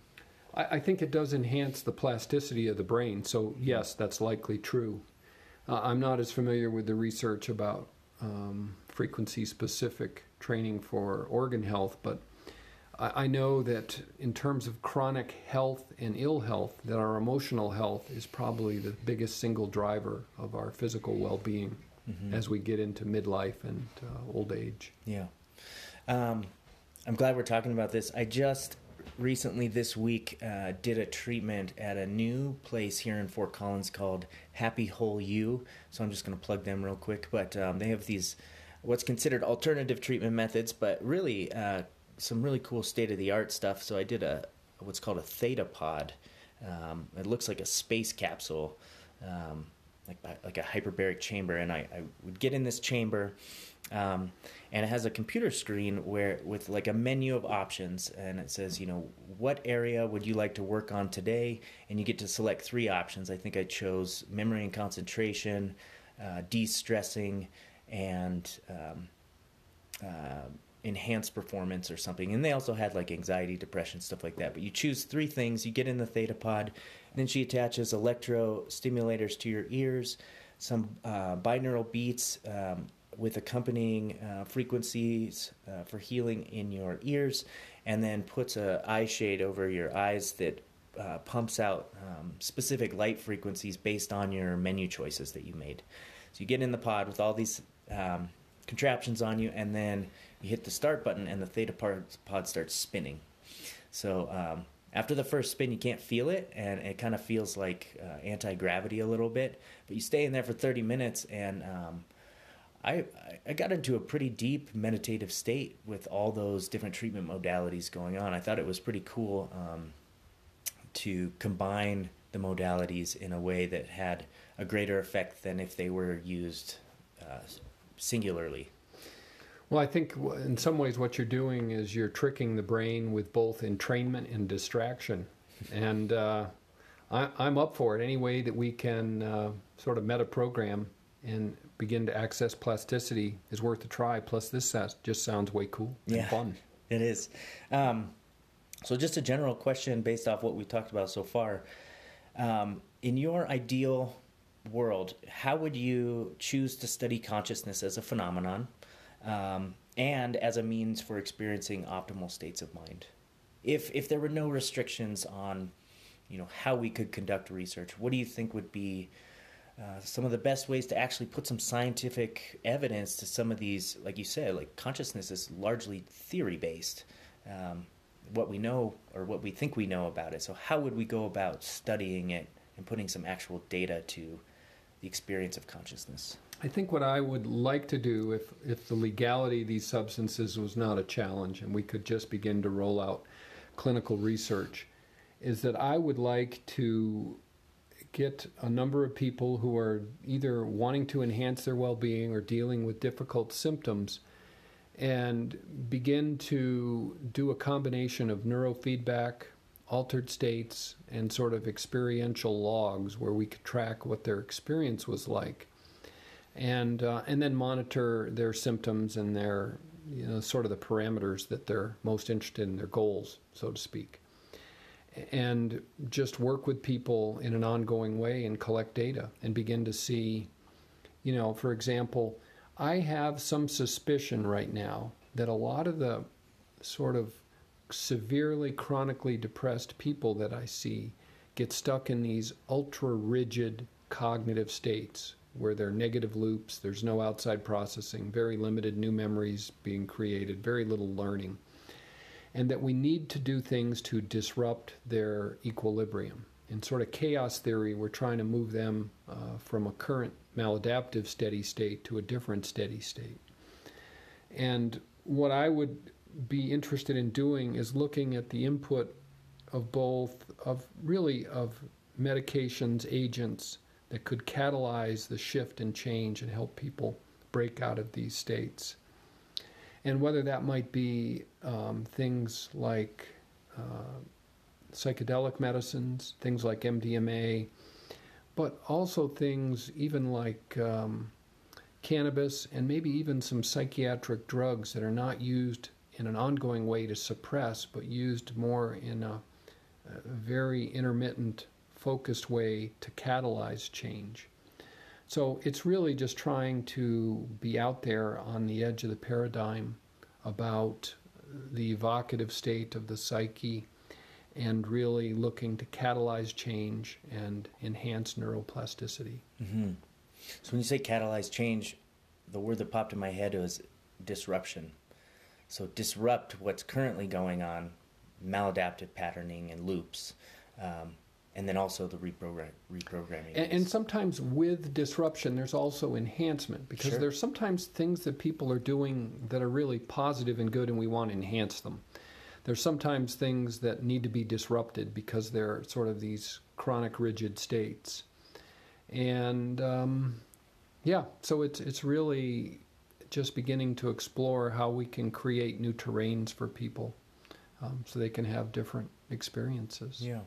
I, I, think it does enhance the plasticity of the brain. So yes, that's likely true. Uh, I'm not as familiar with the research about um, frequency-specific training for organ health, but I know that in terms of chronic health and ill health, that our emotional health is probably the biggest single driver of our physical well-being mm-hmm. as we get into midlife and uh, old age. Yeah, um, I'm glad we're talking about this. I just recently this week uh, did a treatment at a new place here in Fort Collins called Happy Whole You. So I'm just going to plug them real quick, but um, they have these what's considered alternative treatment methods, but really. Uh, some really cool state of the art stuff. So I did a what's called a theta pod. Um, it looks like a space capsule, um, like like a hyperbaric chamber. And I, I would get in this chamber, um, and it has a computer screen where with like a menu of options, and it says, you know, what area would you like to work on today? And you get to select three options. I think I chose memory and concentration, uh, de-stressing, and um, uh, enhanced performance or something. And they also had like anxiety, depression, stuff like that. But you choose three things, you get in the theta pod, Then she attaches electro stimulators to your ears, some uh, binaural beats um, with accompanying uh, frequencies uh, for healing in your ears, and then puts a eye shade over your eyes that uh, pumps out um, specific light frequencies based on your menu choices that you made. So you get in the pod with all these um, contraptions on you, and then you hit the start button, and the theta pod starts spinning. So um, after the first spin, you can't feel it, and it kind of feels like uh, anti gravity a little bit. But you stay in there for 30 minutes, and um, I, I got into a pretty deep meditative state with all those different treatment modalities going on. I thought it was pretty cool um, to combine the modalities in a way that had a greater effect than if they were used uh, singularly. Well, I think in some ways what you're doing is you're tricking the brain with both entrainment and distraction. And uh, I, am up for it. Any way that we can uh, sort of meta program and begin to access plasticity is worth a try. Plus, this just sounds way cool and yeah, fun. It is. Um, so, just a general question based off what we talked about so far. Um, in your ideal world, how would you choose to study consciousness as a phenomenon um, and as a means for experiencing optimal states of mind? If if there were no restrictions on, you know, how we could conduct research, what do you think would be uh, some of the best ways to actually put some scientific evidence to some of these, like you said, like consciousness is largely theory based. Um, what we know or what we think we know about it. So, how would we go about studying it and putting some actual data to the experience of consciousness? I think what I would like to do, if, if the legality of these substances was not a challenge and we could just begin to roll out clinical research, is that I would like to get a number of people who are either wanting to enhance their well being or dealing with difficult symptoms and begin to do a combination of neurofeedback, altered states, and sort of experiential logs where we could track what their experience was like. And, uh, and then monitor their symptoms and their, you know, sort of the parameters that they're most interested in, their goals, so to speak. And just work with people in an ongoing way and collect data and begin to see, you know, for example, I have some suspicion right now that a lot of the sort of severely chronically depressed people that I see get stuck in these ultra rigid cognitive states where there are negative loops, there's no outside processing, very limited new memories being created, very little learning and that we need to do things to disrupt their equilibrium. In sort of chaos theory, we're trying to move them uh, from a current maladaptive steady state to a different steady state. And what I would be interested in doing is looking at the input of both, of really of medications, agents that could catalyze the shift and change and help people break out of these states. And whether that might be um, things like uh, psychedelic medicines, things like MDMA, but also things even like um, cannabis and maybe even some psychiatric drugs that are not used in an ongoing way to suppress, but used more in a, a very intermittent, focused way to catalyze change. So it's really just trying to be out there on the edge of the paradigm about the evocative state of the psyche and really looking to catalyze change and enhance neuroplasticity. Mm-hmm. So when you say catalyze change, the word that popped in my head was disruption. So disrupt what's currently going on, maladaptive patterning and loops, um, and then also the reprogram- reprogramming. And, and, sometimes with disruption, there's also enhancement because sure. there's sometimes things that people are doing that are really positive and good, and we want to enhance them. There's sometimes things that need to be disrupted because they're sort of these chronic rigid states. And um, yeah, so it's it's really just beginning to explore how we can create new terrains for people um, so they can have different experiences. Yeah.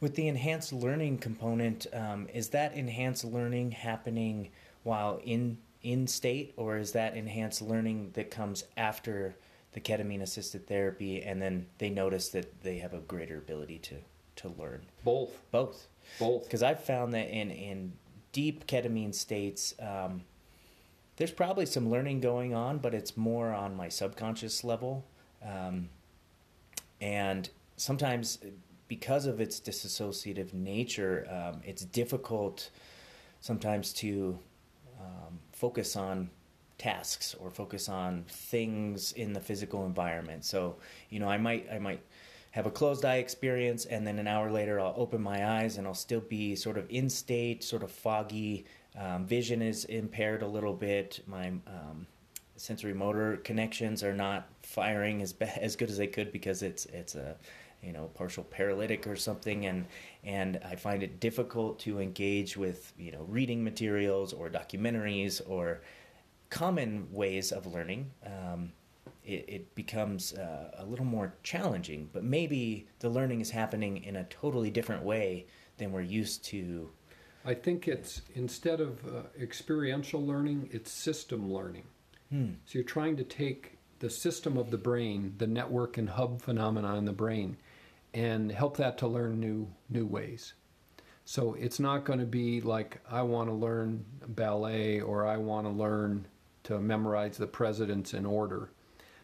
With the enhanced learning component, um, is that enhanced learning happening while in in state, or is that enhanced learning that comes after the ketamine assisted therapy, and then they notice that they have a greater ability to to learn? Both. Both. Both. Because I've found that in, in deep ketamine states, um, there's probably some learning going on, but it's more on my subconscious level. Um, and sometimes, because of its disassociative nature, um, it's difficult sometimes to um, focus on tasks or focus on things in the physical environment. So, you know, I might I might have a closed eye experience and then an hour later I'll open my eyes and I'll still be sort of in state, sort of foggy. Um, vision is impaired a little bit. My um, sensory motor connections are not firing as as good as they could because it's it's a you know partial paralytic or something and and I find it difficult to engage with you know reading materials or documentaries or common ways of learning. Um, it, it, becomes uh, a little more challenging, but maybe the learning is happening in a totally different way than we're used to. I think it's instead of uh, experiential learning, it's system learning. Hmm. So you're trying to take the system of the brain, the network and hub phenomena in the brain, and help that to learn new new ways. So it's not going to be like I want to learn ballet or I want to learn to memorize the presidents in order.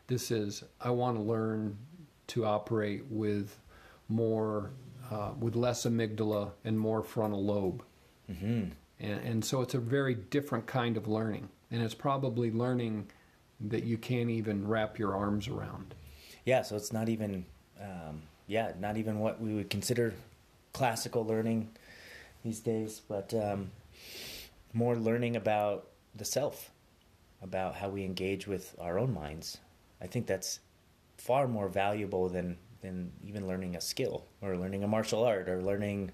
This is I want to learn to operate with more, uh, with less amygdala and more frontal lobe. Mm-hmm. And, and so it's a very different kind of learning. And it's probably learning that you can't even wrap your arms around. Yeah, so it's not even, um, yeah, not even what we would consider classical learning these days, but um, more learning about the self, about how we engage with our own minds. I think that's far more valuable than than even learning a skill or learning a martial art or learning,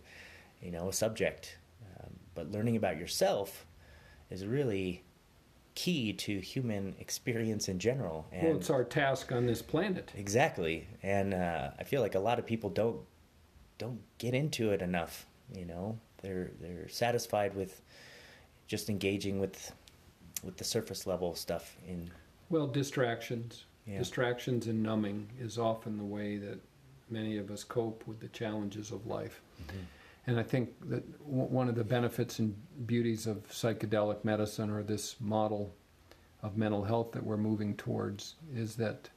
you know, a subject. Um, but learning about yourself is really key to human experience in general. And well, it's our task on this planet. Exactly, and uh, I feel like a lot of people don't don't get into it enough. You know, they're they're satisfied with just engaging with with the surface level stuff in well distractions yeah. distractions and numbing is often the way that many of us cope with the challenges of life mm-hmm. And i think that one of the benefits and beauties of psychedelic medicine or this model of mental health that we're moving towards is that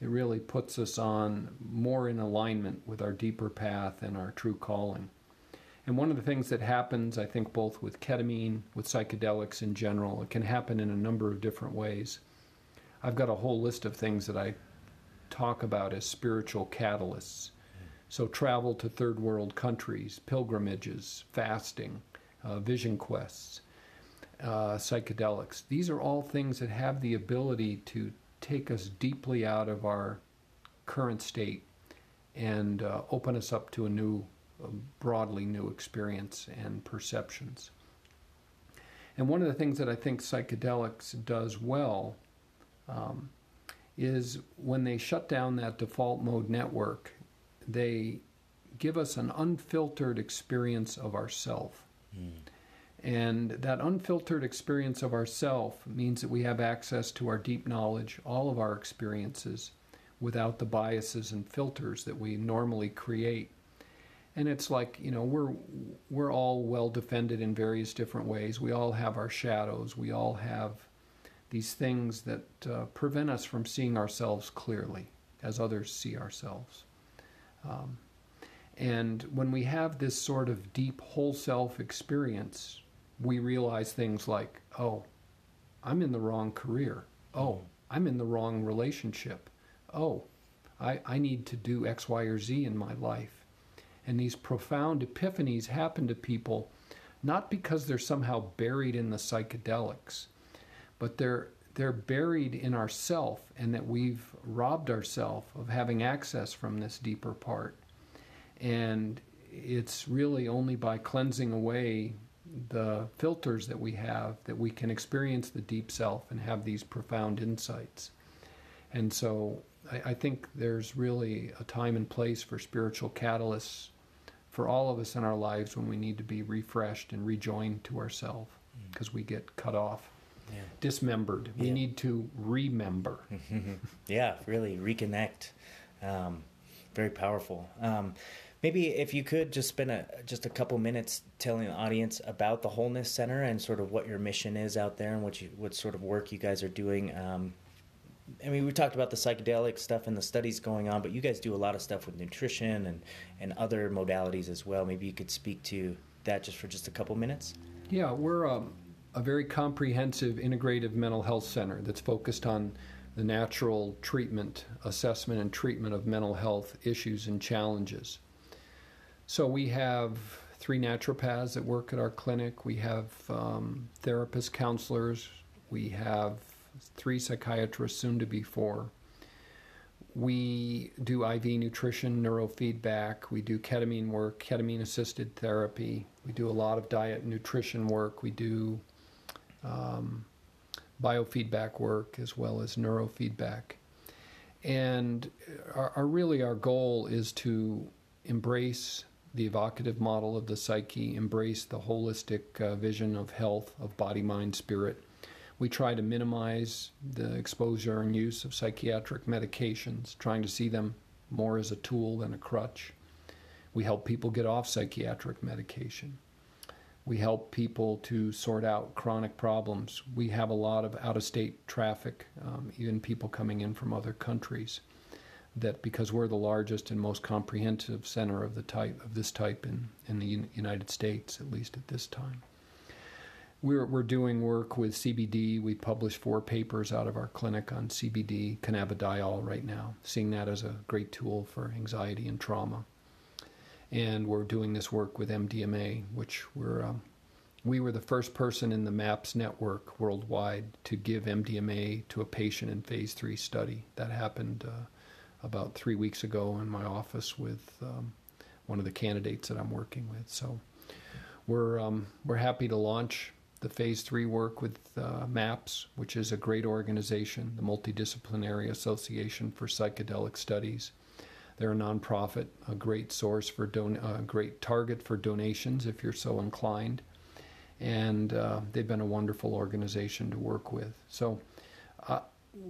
it really puts us on more in alignment with our deeper path and our true calling and one of the things that happens, I think, both with ketamine, with psychedelics in general, it can happen in a number of different ways. I've got a whole list of things that I talk about as spiritual catalysts. So, travel to third world countries, pilgrimages, fasting, uh, vision quests, uh, psychedelics. These are all things that have the ability to take us deeply out of our current state and uh, open us up to a new broadly new experience and perceptions. And one of the things that I think psychedelics does well um, is when they shut down that default mode network, they give us an unfiltered experience of ourself. Mm. And that unfiltered experience of ourself means that we have access to our deep knowledge, all of our experiences, without the biases and filters that we normally create and it's like you know we're we're all well defended in various different ways we all have our shadows we all have these things that uh, prevent us from seeing ourselves clearly as others see ourselves um, and when we have this sort of deep whole self experience we realize things like oh i'm in the wrong career. Oh i'm in the wrong relationship. Oh i, I need to do x y or z in my life. And these profound epiphanies happen to people not because they're somehow buried in the psychedelics, but they're they're buried in ourself and that we've robbed ourselves of having access from this deeper part. And it's really only by cleansing away the filters that we have that we can experience the deep self and have these profound insights. And so I, I think there's really a time and place for spiritual catalysts for all of us in our lives when we need to be refreshed and rejoined to ourselves because mm. we get cut off, yeah. dismembered. We yeah. need to remember. yeah, really reconnect. Um, very powerful. Um, Maybe if you could just spend a, just a couple minutes telling the audience about the Wholeness Center and sort of what your mission is out there and what you what sort of work you guys are doing. Um, I mean, we talked about the psychedelic stuff and the studies going on, but you guys do a lot of stuff with nutrition and, and other modalities as well. Maybe you could speak to that just for just a couple minutes. Yeah, we're um, a very comprehensive integrative mental health center that's focused on the natural treatment, assessment, and treatment of mental health issues and challenges. So we have three naturopaths that work at our clinic. We have um, therapists, counselors. We have three psychiatrists, soon to be four. We do IV nutrition, neurofeedback. We do ketamine work, ketamine assisted therapy. We do a lot of diet and nutrition work. We do um, biofeedback work as well as neurofeedback. And our, our, really our goal is to embrace the evocative model of the psyche, embrace the holistic uh, vision of health, of body, mind, spirit. We try to minimize the exposure and use of psychiatric medications, trying to see them more as a tool than a crutch. We help people get off psychiatric medication. We help people to sort out chronic problems. We have a lot of out of state traffic, um, even people coming in from other countries. That because we're the largest and most comprehensive center of the type of this type in, in the United States, at least at this time. We're, we're doing work with CBD. We published four papers out of our clinic on CBD, cannabidiol, right now, seeing that as a great tool for anxiety and trauma and we're doing this work with MDMA, which we're um, we were the first person in the MAPS network worldwide to give MDMA to a patient in phase three study. That happened uh, about three weeks ago in my office with um, one of the candidates that I'm working with. So we're um, we're happy to launch the phase three work with uh, MAPS, which is a great organization, the Multidisciplinary Association for Psychedelic Studies. They're a nonprofit, a great source for don- a great target for donations if you're so inclined, and uh, they've been a wonderful organization to work with. So, uh,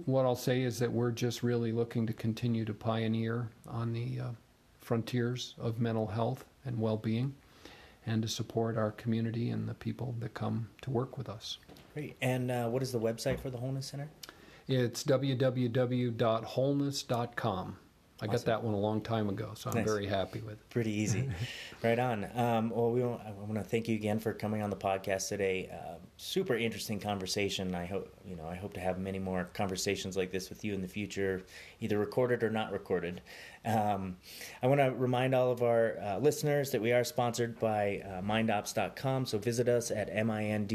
what I'll say is that we're just really looking to continue to pioneer on the uh, frontiers of mental health and well-being, and to support our community and the people that come to work with us. Great. And uh, what is the website for the Wholeness Center? It's www.wholeness.com. I got that one a long time ago, so I'm nice. very happy with it. Pretty easy. right on. Um, well, we want, I want to thank you again for coming on the podcast today. Uh, super interesting conversation. I hope you know. I hope to have many more conversations like this with you in the future, either recorded or not recorded. Um, I want to remind all of our uh, listeners that we are sponsored by uh, MindOps.com. So visit us at mind-ops.com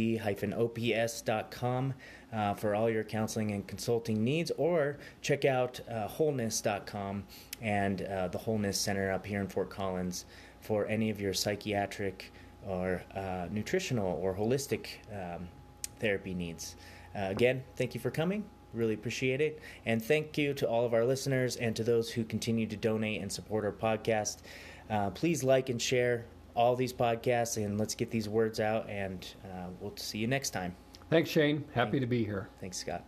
uh, for all your counseling and consulting needs, or check out uh, wholeness.com and uh, the Wholeness Center up here in Fort Collins for any of your psychiatric or uh, nutritional or holistic um, therapy needs. Uh, again, thank you for coming. Really appreciate it. And thank you to all of our listeners and to those who continue to donate and support our podcast. Uh, please like and share all these podcasts and let's get these words out. And we'll see you next time. Thanks, Shane. Happy to be here. Thanks, Scott.